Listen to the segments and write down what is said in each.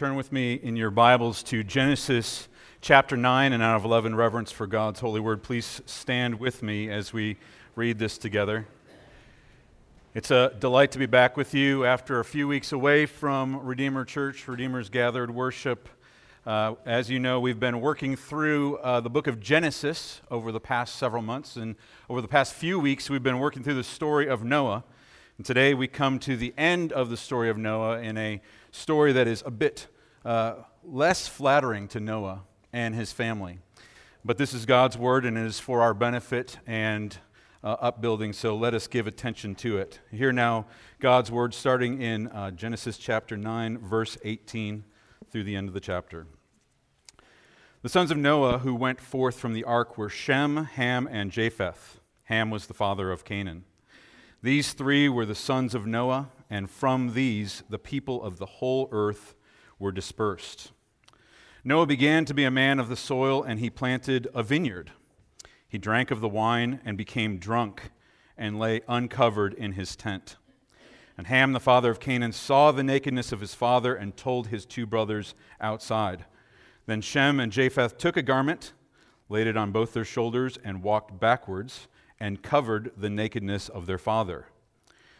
Turn with me in your Bibles to Genesis chapter 9, and out of 11, reverence for God's holy word. Please stand with me as we read this together. It's a delight to be back with you after a few weeks away from Redeemer Church, Redeemer's Gathered Worship. Uh, as you know, we've been working through uh, the book of Genesis over the past several months, and over the past few weeks, we've been working through the story of Noah. And today we come to the end of the story of Noah in a story that is a bit uh, less flattering to Noah and his family. But this is God's word and it is for our benefit and uh, upbuilding, so let us give attention to it. Hear now God's word starting in uh, Genesis chapter 9, verse 18 through the end of the chapter. The sons of Noah who went forth from the ark were Shem, Ham, and Japheth. Ham was the father of Canaan. These three were the sons of Noah, and from these the people of the whole earth were dispersed. Noah began to be a man of the soil, and he planted a vineyard. He drank of the wine and became drunk, and lay uncovered in his tent. And Ham, the father of Canaan, saw the nakedness of his father and told his two brothers outside. Then Shem and Japheth took a garment, laid it on both their shoulders, and walked backwards and covered the nakedness of their father.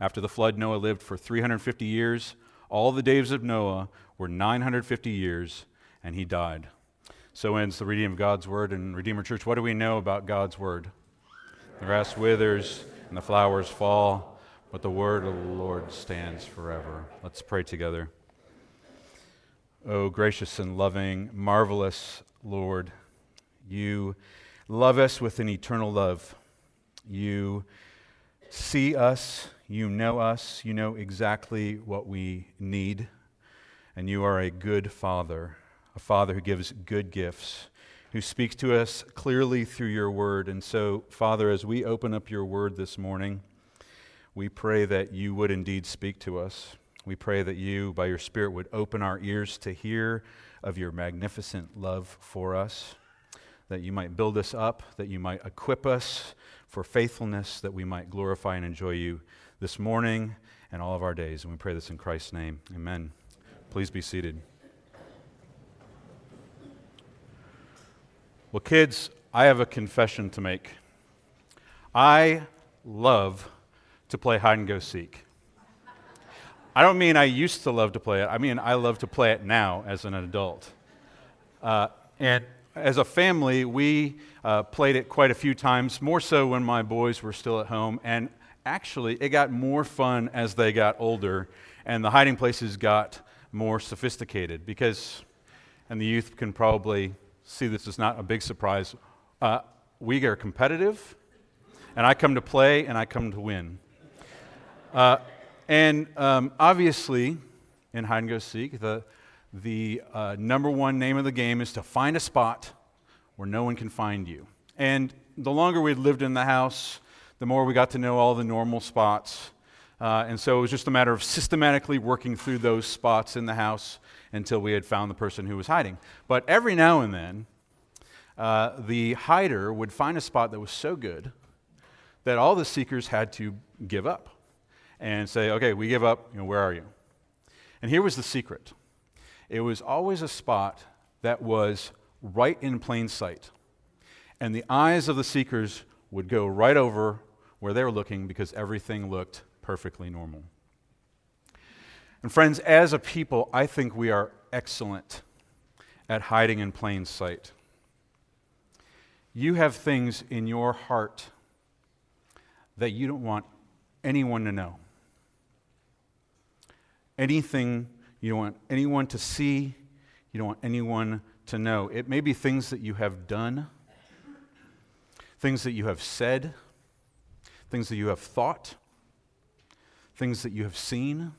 After the flood, Noah lived for 350 years. All the days of Noah were 950 years, and he died. So ends the reading of God's word. And Redeemer Church, what do we know about God's word? The grass withers and the flowers fall, but the word of the Lord stands forever. Let's pray together. Oh, gracious and loving, marvelous Lord, you love us with an eternal love. You see us, you know us, you know exactly what we need, and you are a good father, a father who gives good gifts, who speaks to us clearly through your word. And so, Father, as we open up your word this morning, we pray that you would indeed speak to us. We pray that you, by your Spirit, would open our ears to hear of your magnificent love for us, that you might build us up, that you might equip us for faithfulness that we might glorify and enjoy you this morning and all of our days. And we pray this in Christ's name. Amen. Please be seated. Well, kids, I have a confession to make. I love to play hide and go seek. I don't mean I used to love to play it, I mean I love to play it now as an adult. Uh, and as a family, we uh, played it quite a few times, more so when my boys were still at home. And actually, it got more fun as they got older, and the hiding places got more sophisticated because, and the youth can probably see this is not a big surprise, uh, we are competitive, and I come to play and I come to win. Uh, and um, obviously, in hide and go seek, the the uh, number one name of the game is to find a spot where no one can find you. And the longer we lived in the house, the more we got to know all the normal spots. Uh, and so it was just a matter of systematically working through those spots in the house until we had found the person who was hiding. But every now and then, uh, the hider would find a spot that was so good that all the seekers had to give up and say, okay, we give up, you know, where are you? And here was the secret it was always a spot that was right in plain sight. And the eyes of the seekers would go right over where they were looking because everything looked perfectly normal. And, friends, as a people, I think we are excellent at hiding in plain sight. You have things in your heart that you don't want anyone to know. Anything you don't want anyone to see. You don't want anyone to know. It may be things that you have done, things that you have said, things that you have thought, things that you have seen,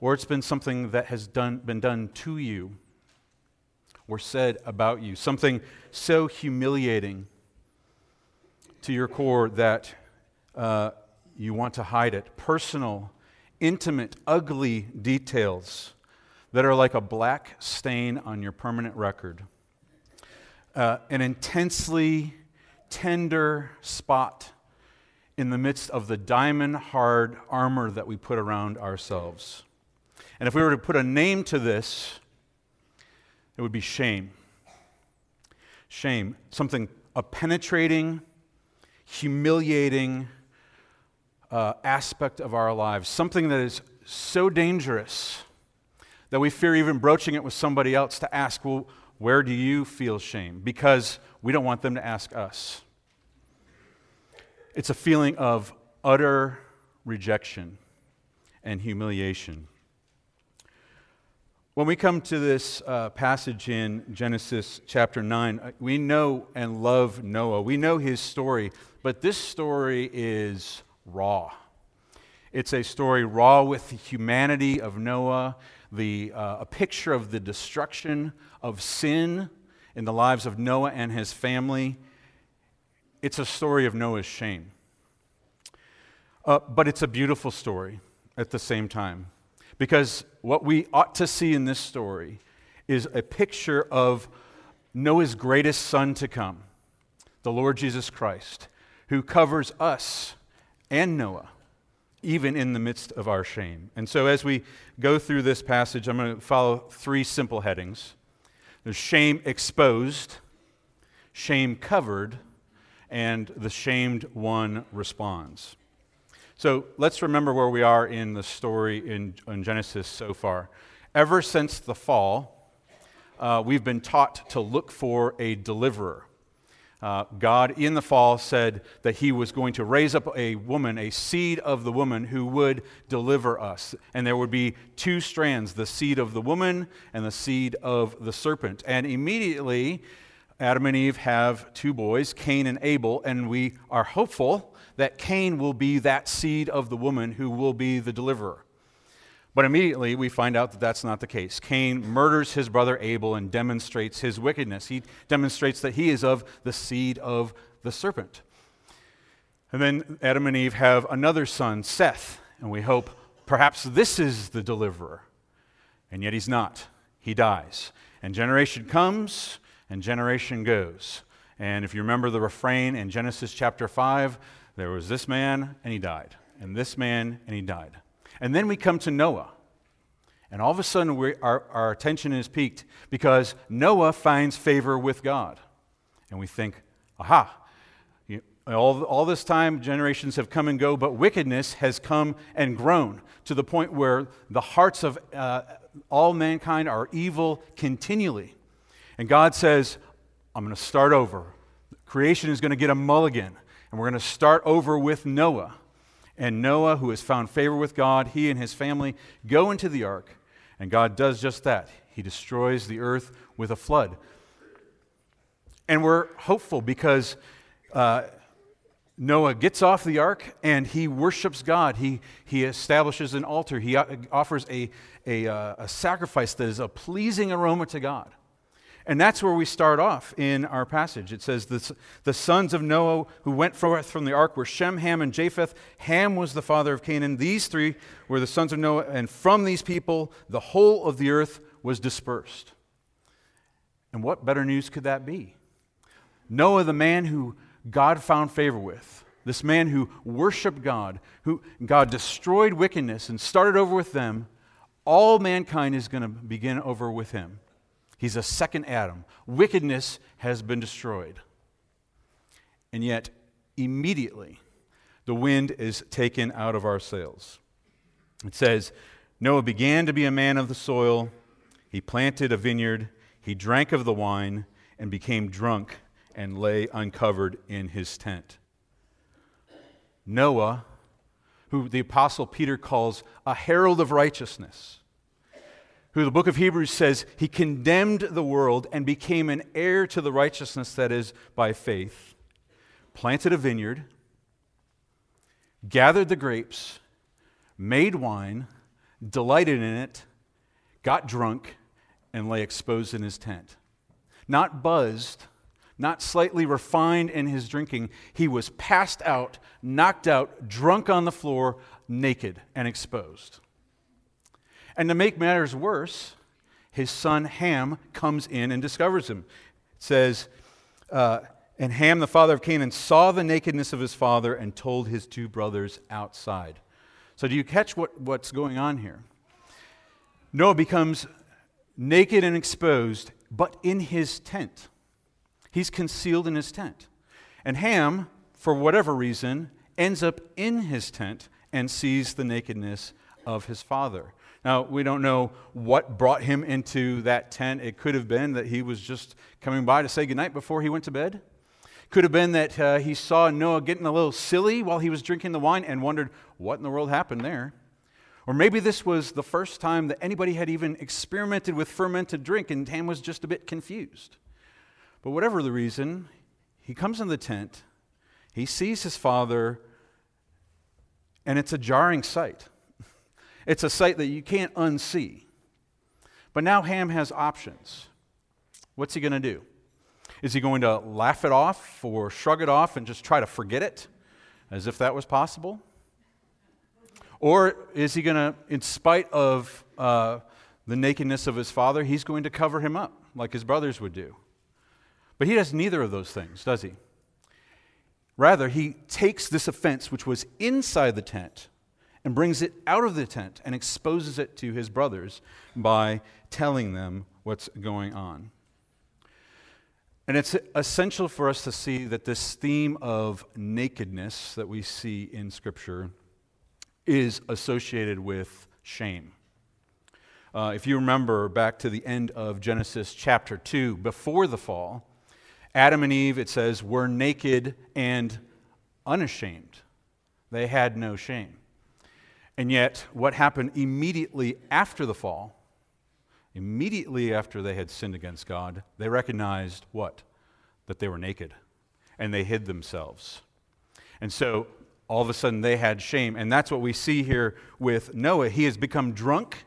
or it's been something that has done, been done to you or said about you, something so humiliating to your core that uh, you want to hide it. Personal, intimate, ugly details that are like a black stain on your permanent record. Uh, an intensely tender spot in the midst of the diamond hard armor that we put around ourselves. And if we were to put a name to this, it would be shame. Shame, something, a penetrating, humiliating uh, aspect of our lives, something that is so dangerous that we fear even broaching it with somebody else to ask, well, where do you feel shame? Because we don't want them to ask us. It's a feeling of utter rejection and humiliation. When we come to this uh, passage in Genesis chapter 9, uh, we know and love Noah. We know his story, but this story is raw. It's a story raw with the humanity of Noah, the, uh, a picture of the destruction of sin in the lives of Noah and his family, it's a story of Noah's shame. Uh, but it's a beautiful story at the same time. Because what we ought to see in this story is a picture of Noah's greatest son to come, the Lord Jesus Christ, who covers us and Noah, even in the midst of our shame. And so, as we go through this passage, I'm going to follow three simple headings there's shame exposed, shame covered, and the shamed one responds. So let's remember where we are in the story in, in Genesis so far. Ever since the fall, uh, we've been taught to look for a deliverer. Uh, God in the fall said that He was going to raise up a woman, a seed of the woman, who would deliver us. And there would be two strands the seed of the woman and the seed of the serpent. And immediately, Adam and Eve have two boys, Cain and Abel, and we are hopeful that Cain will be that seed of the woman who will be the deliverer. But immediately we find out that that's not the case. Cain murders his brother Abel and demonstrates his wickedness. He demonstrates that he is of the seed of the serpent. And then Adam and Eve have another son, Seth, and we hope perhaps this is the deliverer. And yet he's not. He dies. And generation comes and generation goes. And if you remember the refrain in Genesis chapter 5, there was this man, and he died, and this man, and he died. And then we come to Noah. And all of a sudden, our, our attention is piqued because Noah finds favor with God. And we think, aha, you, all, all this time, generations have come and go, but wickedness has come and grown to the point where the hearts of uh, all mankind are evil continually. And God says, I'm going to start over. Creation is going to get a mulligan. And we're going to start over with Noah. And Noah, who has found favor with God, he and his family go into the ark. And God does just that. He destroys the earth with a flood. And we're hopeful because uh, Noah gets off the ark and he worships God. He, he establishes an altar. He offers a, a, uh, a sacrifice that is a pleasing aroma to God. And that's where we start off in our passage. It says, The, the sons of Noah who went forth from the ark were Shem, Ham, and Japheth. Ham was the father of Canaan. These three were the sons of Noah, and from these people the whole of the earth was dispersed. And what better news could that be? Noah, the man who God found favor with, this man who worshiped God, who God destroyed wickedness and started over with them, all mankind is going to begin over with him. He's a second Adam. Wickedness has been destroyed. And yet, immediately, the wind is taken out of our sails. It says, Noah began to be a man of the soil. He planted a vineyard. He drank of the wine and became drunk and lay uncovered in his tent. Noah, who the Apostle Peter calls a herald of righteousness, who the book of Hebrews says he condemned the world and became an heir to the righteousness that is by faith, planted a vineyard, gathered the grapes, made wine, delighted in it, got drunk, and lay exposed in his tent. not buzzed, not slightly refined in his drinking. He was passed out, knocked out, drunk on the floor, naked and exposed. And to make matters worse, his son Ham comes in and discovers him. It says, uh, and Ham, the father of Canaan, saw the nakedness of his father and told his two brothers outside. So, do you catch what, what's going on here? Noah becomes naked and exposed, but in his tent. He's concealed in his tent. And Ham, for whatever reason, ends up in his tent and sees the nakedness of his father. Now, we don't know what brought him into that tent. It could have been that he was just coming by to say goodnight before he went to bed. Could have been that uh, he saw Noah getting a little silly while he was drinking the wine and wondered what in the world happened there. Or maybe this was the first time that anybody had even experimented with fermented drink and Ham was just a bit confused. But whatever the reason, he comes in the tent, he sees his father, and it's a jarring sight. It's a sight that you can't unsee. But now Ham has options. What's he going to do? Is he going to laugh it off or shrug it off and just try to forget it as if that was possible? Or is he going to, in spite of uh, the nakedness of his father, he's going to cover him up like his brothers would do? But he does neither of those things, does he? Rather, he takes this offense, which was inside the tent, and brings it out of the tent and exposes it to his brothers by telling them what's going on. And it's essential for us to see that this theme of nakedness that we see in Scripture is associated with shame. Uh, if you remember back to the end of Genesis chapter 2, before the fall, Adam and Eve, it says, were naked and unashamed. They had no shame. And yet, what happened immediately after the fall Immediately after they had sinned against God, they recognized what? That they were naked and they hid themselves. And so all of a sudden they had shame. And that's what we see here with Noah. He has become drunk,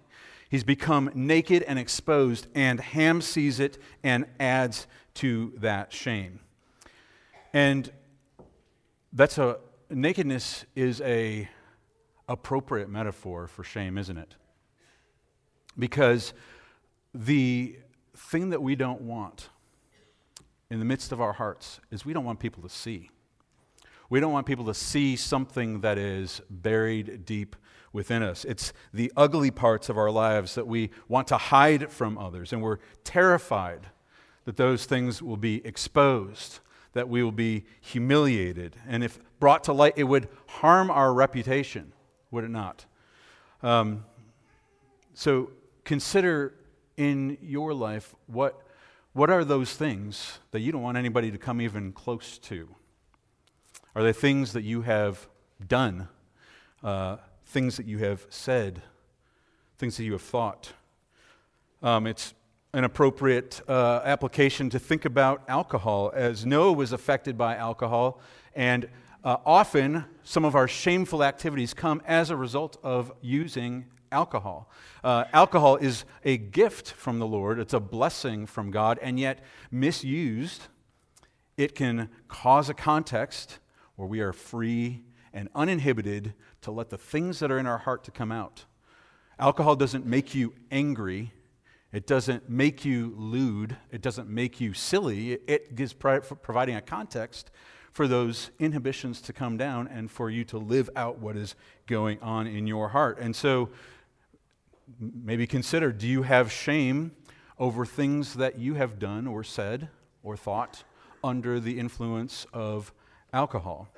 he's become naked and exposed, and Ham sees it and adds to that shame. And that's a nakedness is a appropriate metaphor for shame, isn't it? Because the thing that we don't want in the midst of our hearts is we don't want people to see. We don't want people to see something that is buried deep within us. It's the ugly parts of our lives that we want to hide from others, and we're terrified that those things will be exposed, that we will be humiliated. And if brought to light, it would harm our reputation, would it not? Um, so consider in your life, what, what are those things that you don't want anybody to come even close to? Are they things that you have done, uh, things that you have said, things that you have thought? Um, it's an appropriate uh, application to think about alcohol, as Noah was affected by alcohol, and uh, often some of our shameful activities come as a result of using alcohol. Uh, alcohol is a gift from the Lord, it's a blessing from God, and yet misused, it can cause a context where we are free and uninhibited to let the things that are in our heart to come out. Alcohol doesn't make you angry. It doesn't make you lewd. It doesn't make you silly. It is providing a context for those inhibitions to come down and for you to live out what is going on in your heart. And so maybe consider do you have shame over things that you have done or said or thought under the influence of alcohol?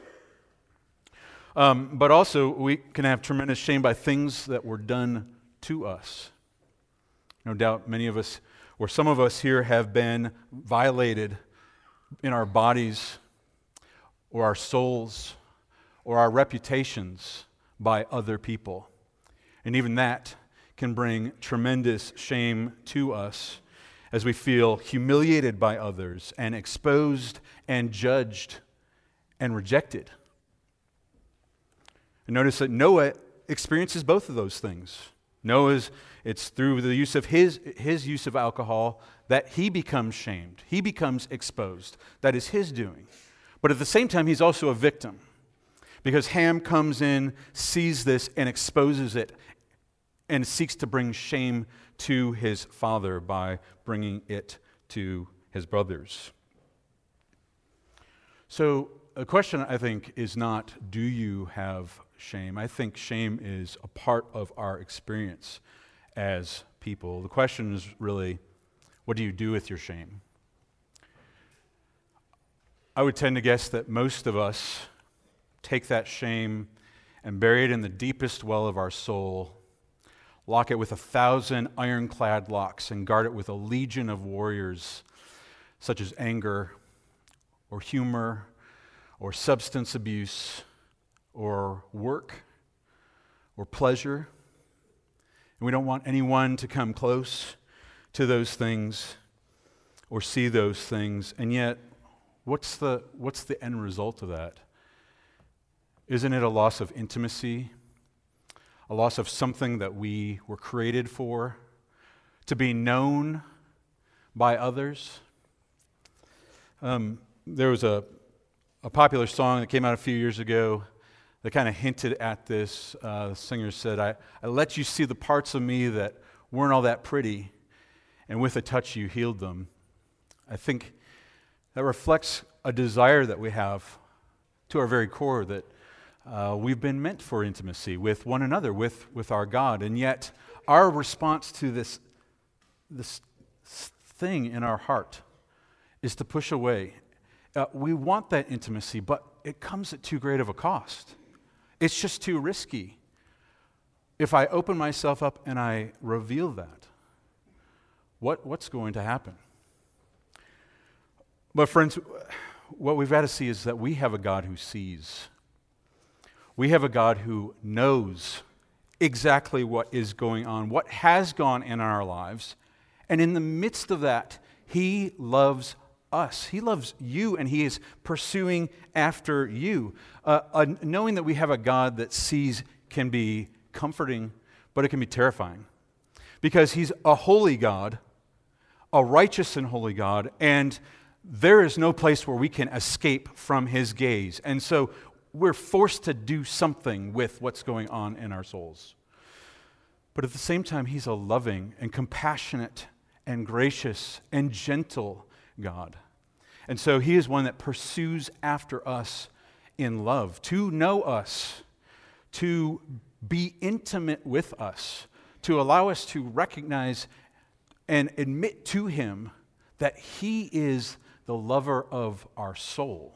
Um, but also, we can have tremendous shame by things that were done to us. No doubt many of us, or some of us here, have been violated in our bodies or our souls or our reputations by other people. And even that can bring tremendous shame to us as we feel humiliated by others and exposed and judged and rejected. And notice that Noah experiences both of those things. Noah's, it's through the use of his, his use of alcohol that he becomes shamed, he becomes exposed. That is his doing. But at the same time, he's also a victim because Ham comes in, sees this, and exposes it and seeks to bring shame to his father by bringing it to his brothers. So, the question I think is not, do you have shame? I think shame is a part of our experience as people. The question is really, what do you do with your shame? I would tend to guess that most of us take that shame and bury it in the deepest well of our soul, lock it with a thousand ironclad locks, and guard it with a legion of warriors, such as anger or humor or substance abuse or work or pleasure. And we don't want anyone to come close to those things or see those things. And yet, what's the, what's the end result of that? Isn't it a loss of intimacy? A loss of something that we were created for? To be known by others? Um, there was a, a popular song that came out a few years ago that kind of hinted at this. Uh, the singer said, I, I let you see the parts of me that weren't all that pretty, and with a touch you healed them. I think that reflects a desire that we have to our very core that uh, we've been meant for intimacy with one another, with, with our God. And yet, our response to this, this thing in our heart is to push away. Uh, we want that intimacy, but it comes at too great of a cost. It's just too risky. If I open myself up and I reveal that, what, what's going to happen? But, friends, what we've got to see is that we have a God who sees. We have a God who knows exactly what is going on, what has gone in our lives. And in the midst of that, He loves us. He loves you and He is pursuing after you. Uh, uh, knowing that we have a God that sees can be comforting, but it can be terrifying. Because He's a holy God, a righteous and holy God, and there is no place where we can escape from His gaze. And so we're forced to do something with what's going on in our souls. But at the same time, He's a loving and compassionate and gracious and gentle God. And so He is one that pursues after us in love, to know us, to be intimate with us, to allow us to recognize and admit to Him that He is the lover of our soul.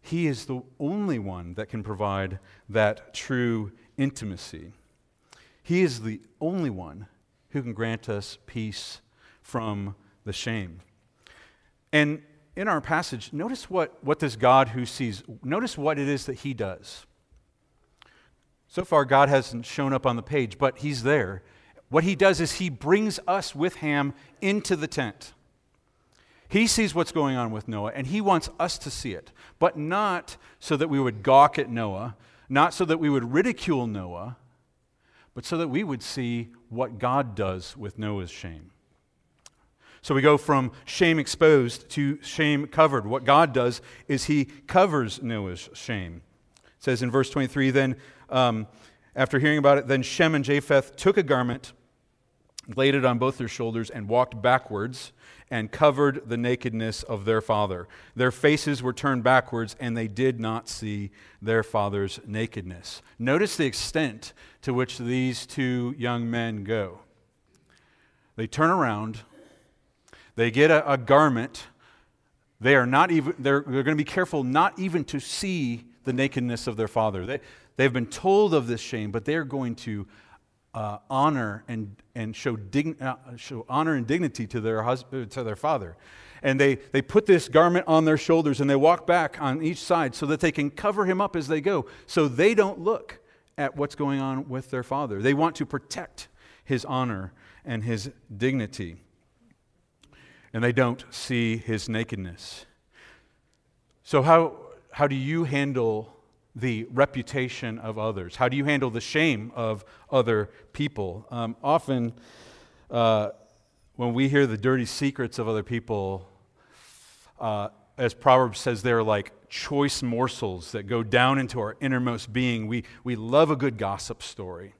He is the only one that can provide that true intimacy. He is the only one who can grant us peace from the shame. And in our passage, notice what, what this God who sees, notice what it is that he does. So far, God hasn't shown up on the page, but he's there. What he does is he brings us with Ham into the tent. He sees what's going on with Noah, and he wants us to see it, but not so that we would gawk at Noah, not so that we would ridicule Noah, but so that we would see what God does with Noah's shame. So we go from shame exposed to shame covered. What God does is he covers Noah's shame. It says in verse 23 then, um, after hearing about it, then Shem and Japheth took a garment, laid it on both their shoulders, and walked backwards and covered the nakedness of their father. Their faces were turned backwards, and they did not see their father's nakedness. Notice the extent to which these two young men go. They turn around, they get a, a garment. They are not even, they're, they're going to be careful not even to see the nakedness of their father. They, they've been told of this shame, but they're going to uh, honor and, and show, dig, uh, show honor and dignity to their, husband, to their father. And they, they put this garment on their shoulders and they walk back on each side so that they can cover him up as they go, so they don't look at what's going on with their father. They want to protect his honor and his dignity. And they don't see his nakedness. So, how, how do you handle the reputation of others? How do you handle the shame of other people? Um, often, uh, when we hear the dirty secrets of other people, uh, as Proverbs says, they're like choice morsels that go down into our innermost being. We, we love a good gossip story.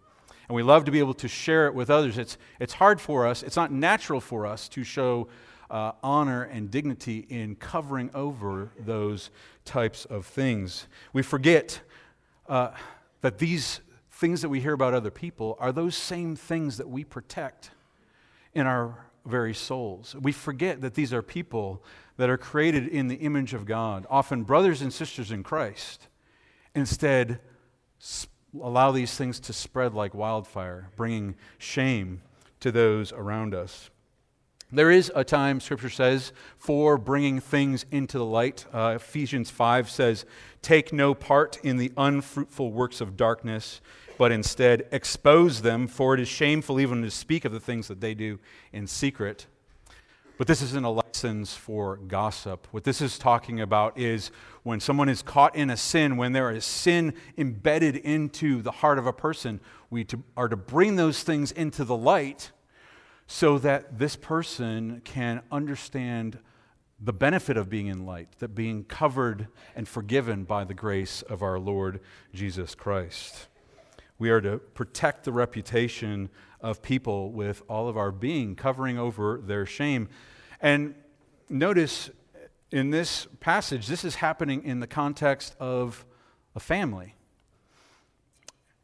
And we love to be able to share it with others. It's, it's hard for us, it's not natural for us to show uh, honor and dignity in covering over those types of things. We forget uh, that these things that we hear about other people are those same things that we protect in our very souls. We forget that these are people that are created in the image of God, often brothers and sisters in Christ. Instead, allow these things to spread like wildfire, bringing shame to those around us. There is a time, Scripture says, for bringing things into the light. Uh, Ephesians 5 says, Take no part in the unfruitful works of darkness, but instead expose them, for it is shameful even to speak of the things that they do in secret. But this isn't a license for gossip. What this is talking about is when someone is caught in a sin, when there is sin embedded into the heart of a person, we to, are to bring those things into the light so that this person can understand the benefit of being in light, that being covered and forgiven by the grace of our Lord Jesus Christ. We are to protect the reputation of people with all of our being, covering over their shame. And notice in this passage, this is happening in the context of a family.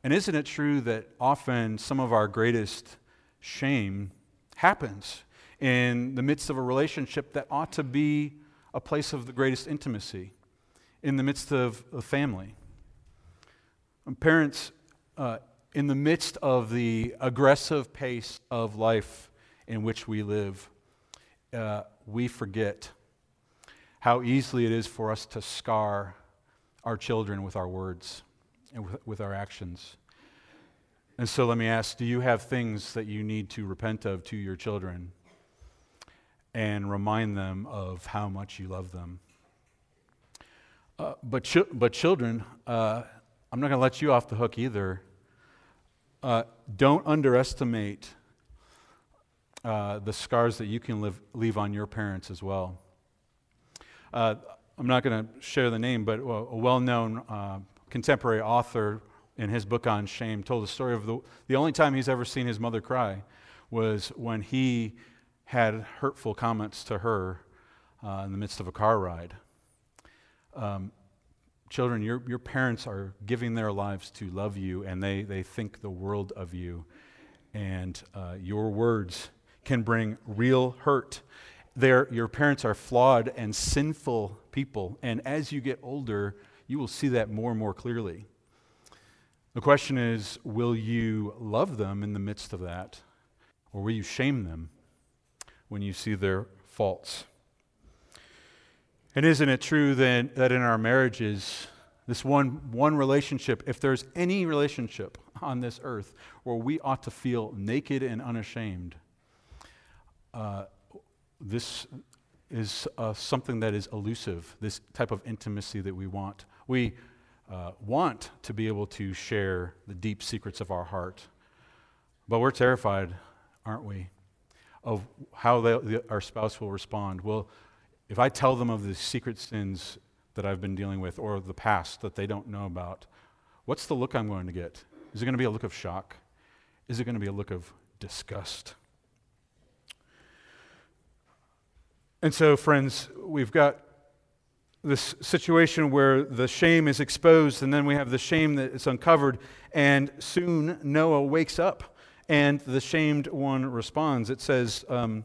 And isn't it true that often some of our greatest shame happens in the midst of a relationship that ought to be a place of the greatest intimacy, in the midst of a family? Parents uh, in the midst of the aggressive pace of life in which we live, uh, we forget how easily it is for us to scar our children with our words and with, with our actions. And so let me ask do you have things that you need to repent of to your children and remind them of how much you love them? Uh, but, ch- but children, uh, I'm not going to let you off the hook either. Uh, don't underestimate uh, the scars that you can live, leave on your parents as well. Uh, I'm not going to share the name, but a well known uh, contemporary author in his book on shame told the story of the, the only time he's ever seen his mother cry was when he had hurtful comments to her uh, in the midst of a car ride. Um, Children, your, your parents are giving their lives to love you, and they, they think the world of you. And uh, your words can bring real hurt. They're, your parents are flawed and sinful people, and as you get older, you will see that more and more clearly. The question is will you love them in the midst of that, or will you shame them when you see their faults? And isn't it true that, that in our marriages, this one, one relationship, if there's any relationship on this earth where we ought to feel naked and unashamed, uh, this is uh, something that is elusive, this type of intimacy that we want. We uh, want to be able to share the deep secrets of our heart, but we're terrified, aren't we, of how they, the, our spouse will respond. Well, if I tell them of the secret sins that I've been dealing with or the past that they don't know about, what's the look I'm going to get? Is it going to be a look of shock? Is it going to be a look of disgust? And so, friends, we've got this situation where the shame is exposed, and then we have the shame that is uncovered, and soon Noah wakes up, and the shamed one responds. It says, um,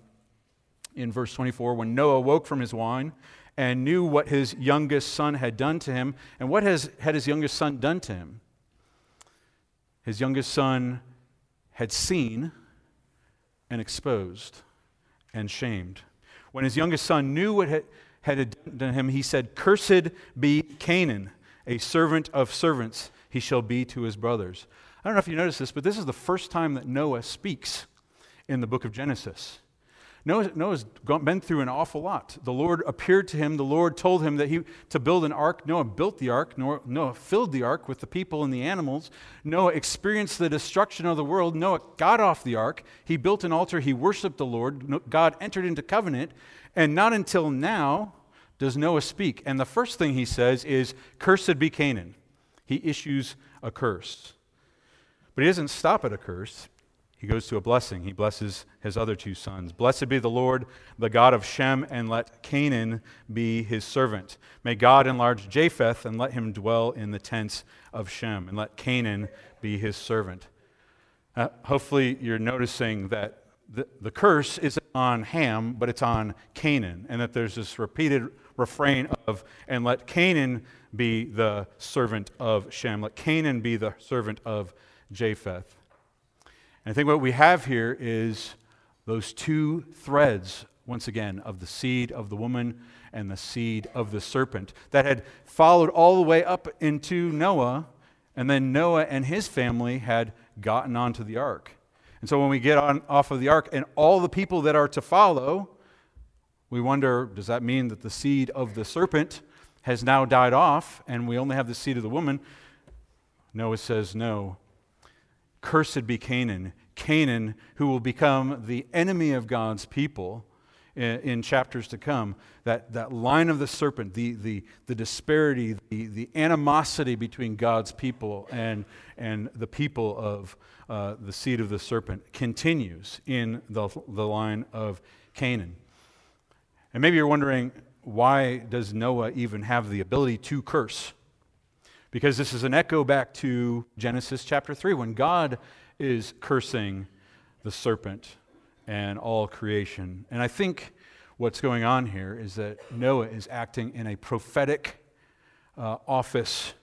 in verse 24 when Noah woke from his wine and knew what his youngest son had done to him. And what has, had his youngest son done to him? His youngest son had seen and exposed and shamed. When his youngest son knew what had, had done him, he said, Cursed be Canaan, a servant of servants he shall be to his brothers. I don't know if you noticed this, but this is the first time that Noah speaks in the book of Genesis. Noah, Noah's been through an awful lot. The Lord appeared to him. The Lord told him that he to build an ark. Noah built the ark. Noah, Noah filled the ark with the people and the animals. Noah experienced the destruction of the world. Noah got off the ark. He built an altar. He worshiped the Lord. God entered into covenant. And not until now does Noah speak. And the first thing he says is, Cursed be Canaan. He issues a curse. But he doesn't stop at a curse he goes to a blessing. He blesses his other two sons. Blessed be the Lord, the God of Shem, and let Canaan be his servant. May God enlarge Japheth, and let him dwell in the tents of Shem, and let Canaan be his servant. Uh, hopefully, you're noticing that the, the curse isn't on Ham, but it's on Canaan, and that there's this repeated refrain of, and let Canaan be the servant of Shem, let Canaan be the servant of Japheth. And I think what we have here is those two threads, once again, of the seed of the woman and the seed of the serpent that had followed all the way up into Noah, and then Noah and his family had gotten onto the ark. And so when we get on off of the ark and all the people that are to follow, we wonder does that mean that the seed of the serpent has now died off and we only have the seed of the woman? Noah says no. Cursed be Canaan. Canaan, who will become the enemy of God's people in, in, chapters to come. That, that line of the serpent, the, the, the disparity, the, the animosity between God's people and, and the people of uh, the seed of the serpent continues in the, the line of Canaan. And maybe you're wondering, why does Noah even have the ability to curse? because this is an echo back to Genesis chapter 3 when God is cursing the serpent and all creation. And I think what's going on here is that Noah is acting in a prophetic uh, office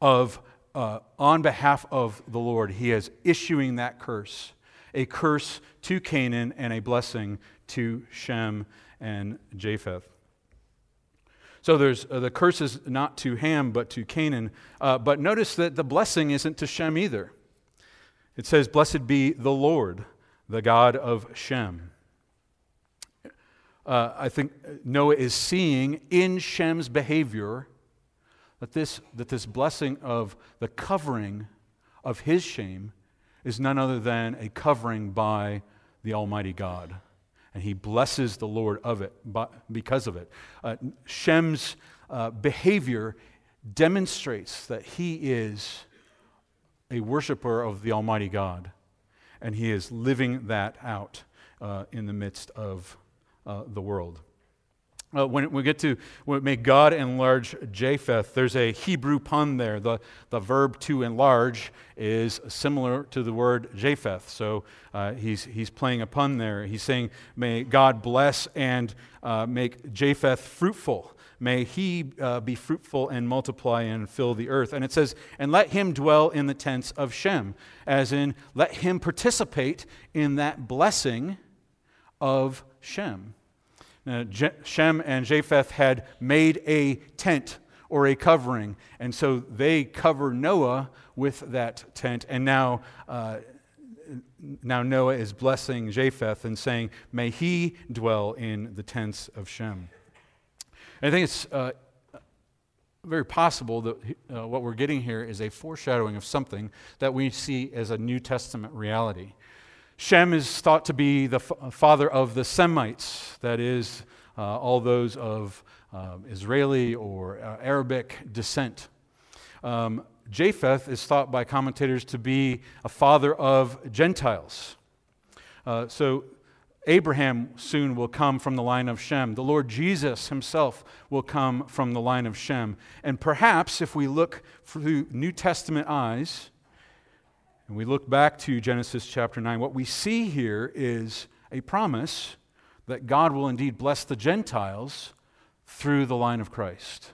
of, uh, on behalf of the Lord. He is issuing that curse a curse to Canaan and a blessing to Shem and Japheth. So there's uh, the curse is not to Ham, but to Canaan. Uh, but notice that the blessing isn't to Shem either. It says, Blessed be the Lord, the God of Shem. Uh, I think Noah is seeing in Shem's behavior that this, that this blessing of the covering of his shame is none other than a covering by the Almighty God and he blesses the Lord of it because of it. Uh, Shem's uh, behavior demonstrates that he is a worshiper of the Almighty God, and he is living that out uh, in the midst of uh, the world. Uh, when we get to when may God enlarge Japheth, there's a Hebrew pun there. The, the verb to enlarge is similar to the word Japheth. So uh, he's, he's playing a pun there. He's saying, May God bless and uh, make Japheth fruitful. May he uh, be fruitful and multiply and fill the earth. And it says, And let him dwell in the tents of Shem, as in, let him participate in that blessing of Shem. Uh, Shem and Japheth had made a tent or a covering, and so they cover Noah with that tent. And now, uh, now Noah is blessing Japheth and saying, May he dwell in the tents of Shem. And I think it's uh, very possible that uh, what we're getting here is a foreshadowing of something that we see as a New Testament reality. Shem is thought to be the f- father of the Semites, that is, uh, all those of uh, Israeli or uh, Arabic descent. Um, Japheth is thought by commentators to be a father of Gentiles. Uh, so Abraham soon will come from the line of Shem. The Lord Jesus himself will come from the line of Shem. And perhaps if we look through New Testament eyes, and we look back to Genesis chapter 9, what we see here is a promise that God will indeed bless the Gentiles through the line of Christ,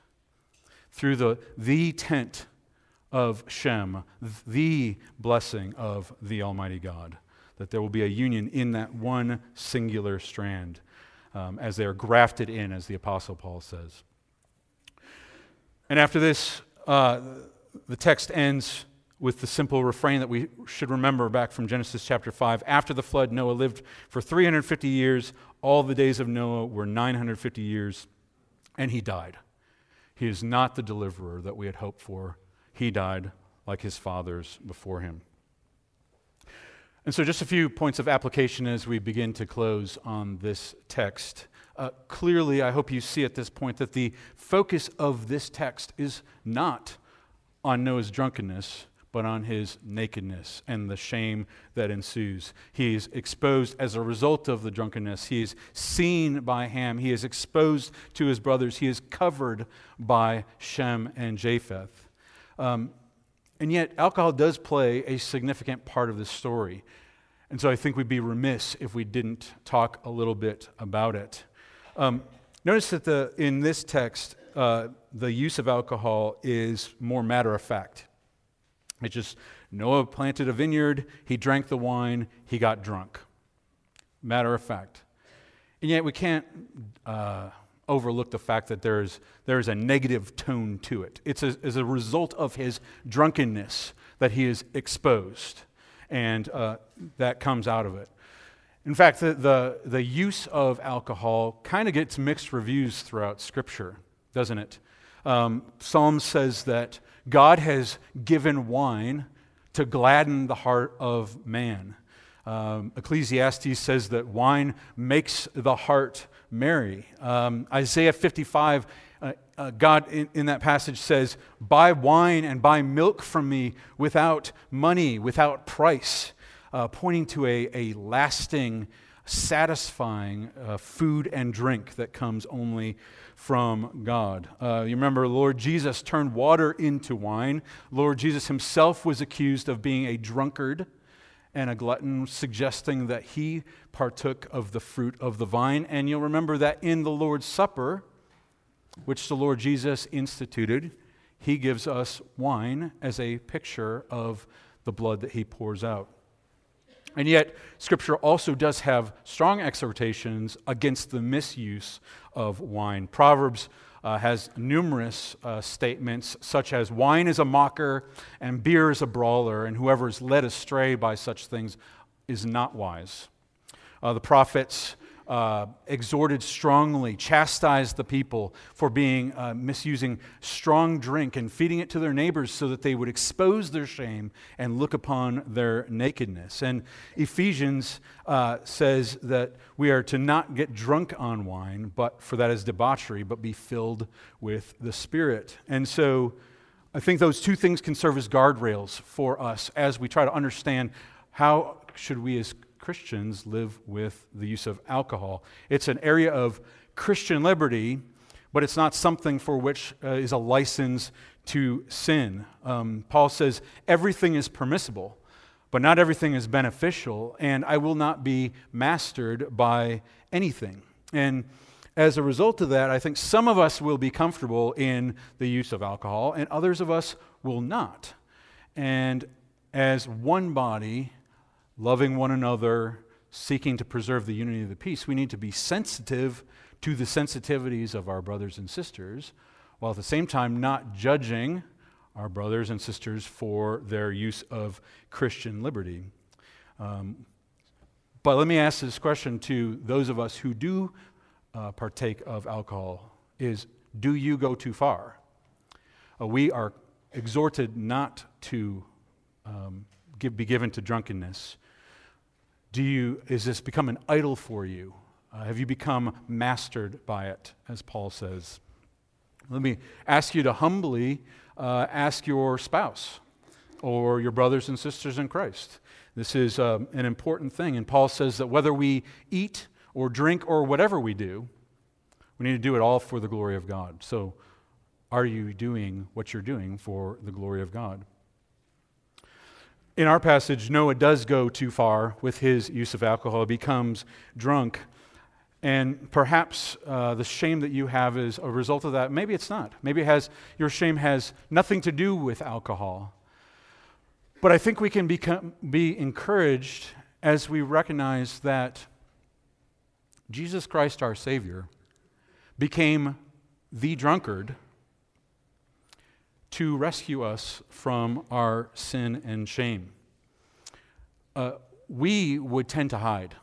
through the, the tent of Shem, the blessing of the Almighty God, that there will be a union in that one singular strand um, as they are grafted in, as the Apostle Paul says. And after this, uh, the text ends with the simple refrain that we should remember back from Genesis chapter 5. After the flood, Noah lived for 350 years. All the days of Noah were 950 years, and he died. He is not the deliverer that we had hoped for. He died like his fathers before him. And so, just a few points of application as we begin to close on this text. Uh, clearly, I hope you see at this point that the focus of this text is not on Noah's drunkenness, but on his nakedness and the shame that ensues. He is exposed as a result of the drunkenness. He is seen by Ham. He is exposed to his brothers. He is covered by Shem and Japheth. Um, and yet, alcohol does play a significant part of this story. And so I think we'd be remiss if we didn't talk a little bit about it. Um, notice that the, in this text, uh, the use of alcohol is more matter of fact. It's just Noah planted a vineyard, he drank the wine, he got drunk. Matter of fact. And yet we can't uh, overlook the fact that there's, there's a negative tone to it. It's a, as a result of his drunkenness that he is exposed, and uh, that comes out of it. In fact, the, the, the use of alcohol kind of gets mixed reviews throughout Scripture, doesn't it? Um, Psalm says that God has given wine to gladden the heart of man. Um, Ecclesiastes says that wine makes the heart merry. Um, Isaiah 55, uh, uh, God in, in, that passage says, Buy wine and buy milk from me without money, without price, uh, pointing to a, a lasting, satisfying uh, food and drink that comes only from God. Uh, you remember, Lord Jesus turned water into wine. Lord Jesus himself was accused of being a drunkard and a glutton, suggesting that he partook of the fruit of the vine. And you'll remember that in the Lord's Supper, which the Lord Jesus instituted, he gives us wine as a picture of the blood that he pours out. And yet, Scripture also does have strong exhortations against the misuse of wine. Proverbs uh, has numerous uh, statements, such as wine is a mocker and beer is a brawler, and whoever is led astray by such things is not wise. Uh, the prophets uh, exhorted strongly, chastised the people for being uh, misusing strong drink and feeding it to their neighbors so that they would expose their shame and look upon their nakedness. And Ephesians uh, says that we are to not get drunk on wine, but for that is debauchery, but be filled with the Spirit. And so I think those two things can serve as guardrails for us as we try to understand how should we as Christians live with the use of alcohol. It's an area of Christian liberty, but it's not something for which uh, is a license to sin. Um, Paul says everything is permissible, but not everything is beneficial, and I will not be mastered by anything. And as a result of that, I think some of us will be comfortable in the use of alcohol, and others of us will not. And as one body, loving one another, seeking to preserve the unity of the peace, we need to be sensitive to the sensitivities of our brothers and sisters, while at the same time not judging our brothers and sisters for their use of Christian liberty. Um, but let me ask this question to those of us who do uh, partake of alcohol is do you go too far? Uh, we are exhorted not to um, give, be given to drunkenness. Do you, is this become an idol for you? Uh, have you become mastered by it, as Paul says? Let me ask you to humbly uh, ask your spouse or your brothers and sisters in Christ. This is um, an important thing. And Paul says that whether we eat or drink or whatever we do, we need to do it all for the glory of God. So, are you doing what you're doing for the glory of God? In our passage, Noah does go too far with his use of alcohol, he becomes drunk. And perhaps uh, the shame that you have is a result of that. Maybe it's not. Maybe it has, your shame has nothing to do with alcohol. But I think we can become, be encouraged as we recognize that Jesus Christ, our Savior, became the drunkard to rescue us from our sin and shame. Uh, we would tend to hide.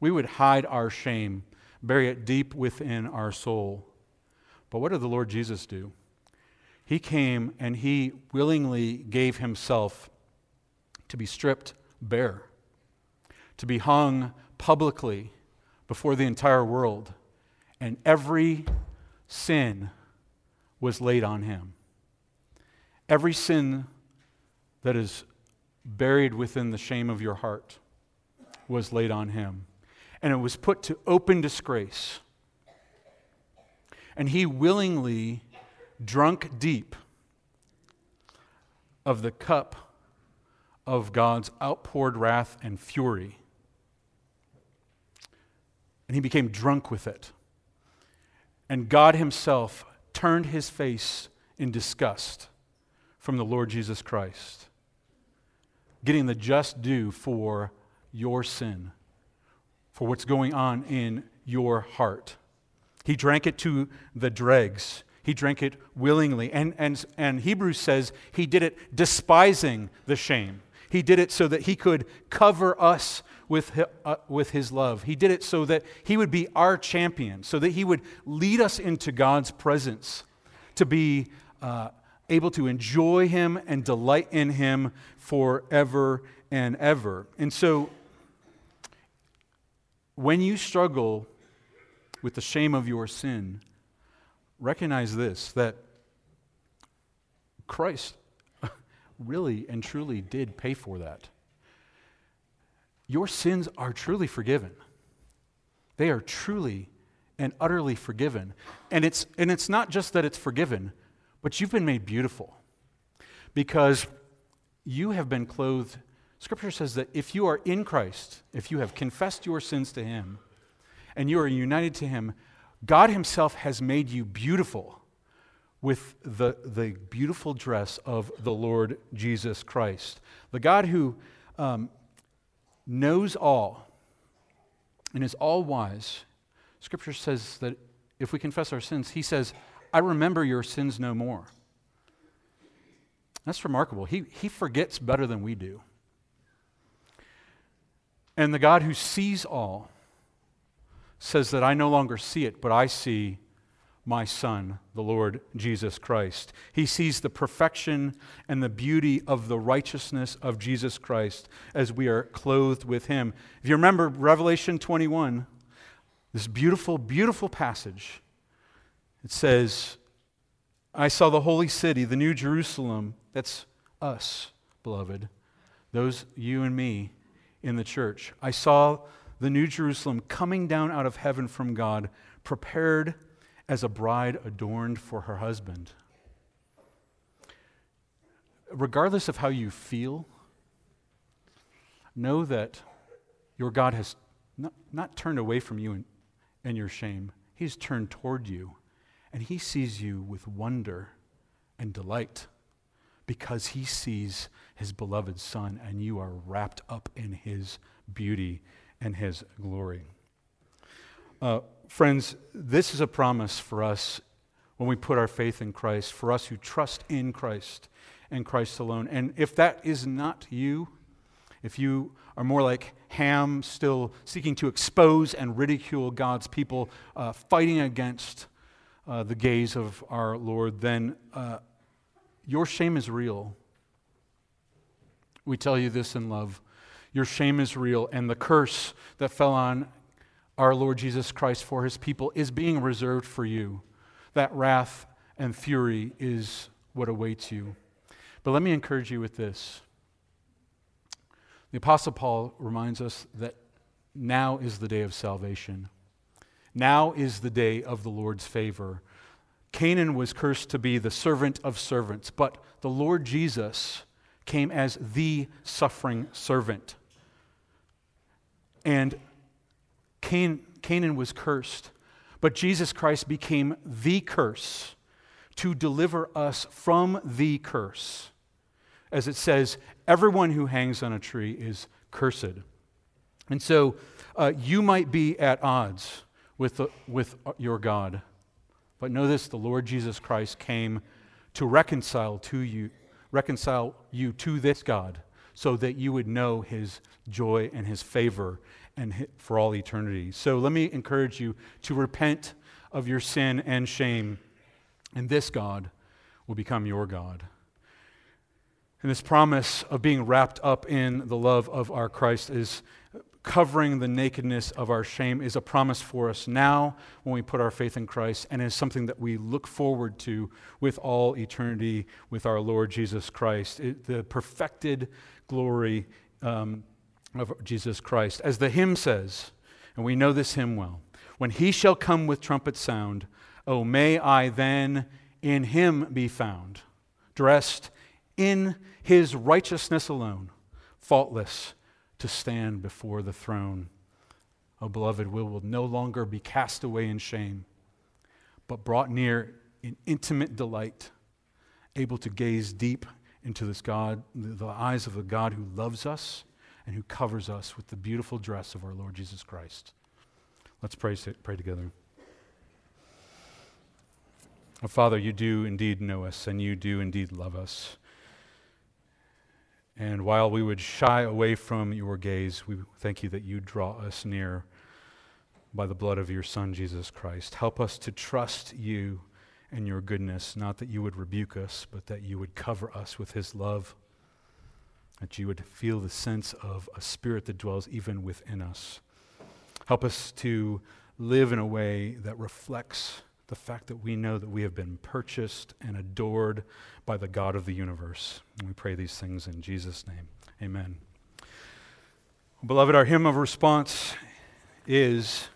We would hide our shame, bury it deep within our soul. But what did the Lord Jesus do? He came and he willingly gave himself to be stripped bare, to be hung publicly before the entire world, and every sin was laid on him. Every sin that is buried within the shame of your heart was laid on him. And it was put to open disgrace. And he willingly drunk deep of the cup of God's outpoured wrath and fury. And he became drunk with it. And God himself turned his face in disgust from the Lord Jesus Christ, getting the just due for your sin, for what's going on in your heart. He drank it to the dregs. He drank it willingly. And, and, and Hebrews says he did it despising the shame. He did it so that he could cover us with, uh, with his love. He did it so that he would be our champion, so that he would lead us into God's presence to be uh, able to enjoy him and delight in him forever and ever. And so, when you struggle with the shame of your sin, recognize this that Christ really and truly did pay for that. Your sins are truly forgiven. They are truly and utterly forgiven. And it's, and it's not just that it's forgiven, but you've been made beautiful because you have been clothed. Scripture says that if you are in Christ, if you have confessed your sins to Him, and you are united to Him, God Himself has made you beautiful with the, the beautiful dress of the Lord Jesus Christ. The God who um, knows all and is all wise. Scripture says that if we confess our sins, He says, I remember your sins no more. That's remarkable. He, he forgets better than we do. And the God who sees all says that I no longer see it, but I see my Son, the Lord Jesus Christ. He sees the perfection and the beauty of the righteousness of Jesus Christ as we are clothed with Him. If you remember Revelation 21, this beautiful, beautiful passage, it says, I saw the holy city, the new Jerusalem. That's us, beloved. Those, you and me in the church. I saw the new Jerusalem coming down out of heaven from God, prepared as a bride adorned for her husband. Regardless of how you feel, know that your God has not, not turned away from you and, and your shame. He's turned toward you, and He sees you with wonder and delight because He sees His beloved Son, and you are wrapped up in His beauty and His glory. Uh, friends, this is a promise for us when we put our faith in Christ, for us who trust in Christ and Christ alone. And if that is not you, if you are more like Ham, still seeking to expose and ridicule God's people, uh, fighting against uh, the gaze of our Lord, then uh, your shame is real. We tell you this in love. Your shame is real, and the curse that fell on our Lord Jesus Christ for his people is being reserved for you. That wrath and fury is what awaits you. But let me encourage you with this. The Apostle Paul reminds us that now is the day of salvation. Now is the day of the Lord's favor. Canaan was cursed to be the servant of servants, but the Lord Jesus came as the suffering servant. And Cain, Canaan was cursed, but Jesus Christ became the curse to deliver us from the curse. As it says, everyone who hangs on a tree is cursed. And so uh, you might be at odds with, the, with uh, your God. But know this the Lord Jesus Christ came to reconcile to you, reconcile you to this God, so that you would know his joy and his favor and for all eternity. So let me encourage you to repent of your sin and shame, and this God will become your God. And this promise of being wrapped up in the love of our Christ is covering the nakedness of our shame is a promise for us now when we put our faith in Christ and is something that we look forward to with all eternity with our Lord Jesus Christ. It, the perfected glory um, of Jesus Christ. As the hymn says, and we know this hymn well when he shall come with trumpet sound, oh, may I then in him be found, dressed in his righteousness alone, faultless to stand before the throne. Oh, beloved, we will no longer be cast away in shame, but brought near in intimate delight, able to gaze deep into this God, the eyes of the God who loves us and who covers us with the beautiful dress of our Lord Jesus Christ. Let's pray, pray together. Oh, Father, you do indeed know us, and you do indeed love us. And while we would shy away from your gaze, we thank you that you draw us near by the blood of your Son, Jesus Christ. Help us to trust you and your goodness, not that you would rebuke us, but that you would cover us with his love, that you would feel the sense of a spirit that dwells even within us. Help us to live in a way that reflects the fact that we know that we have been purchased and adored by the God of the universe. And we pray these things in Jesus' name. Amen. Beloved, our hymn of response is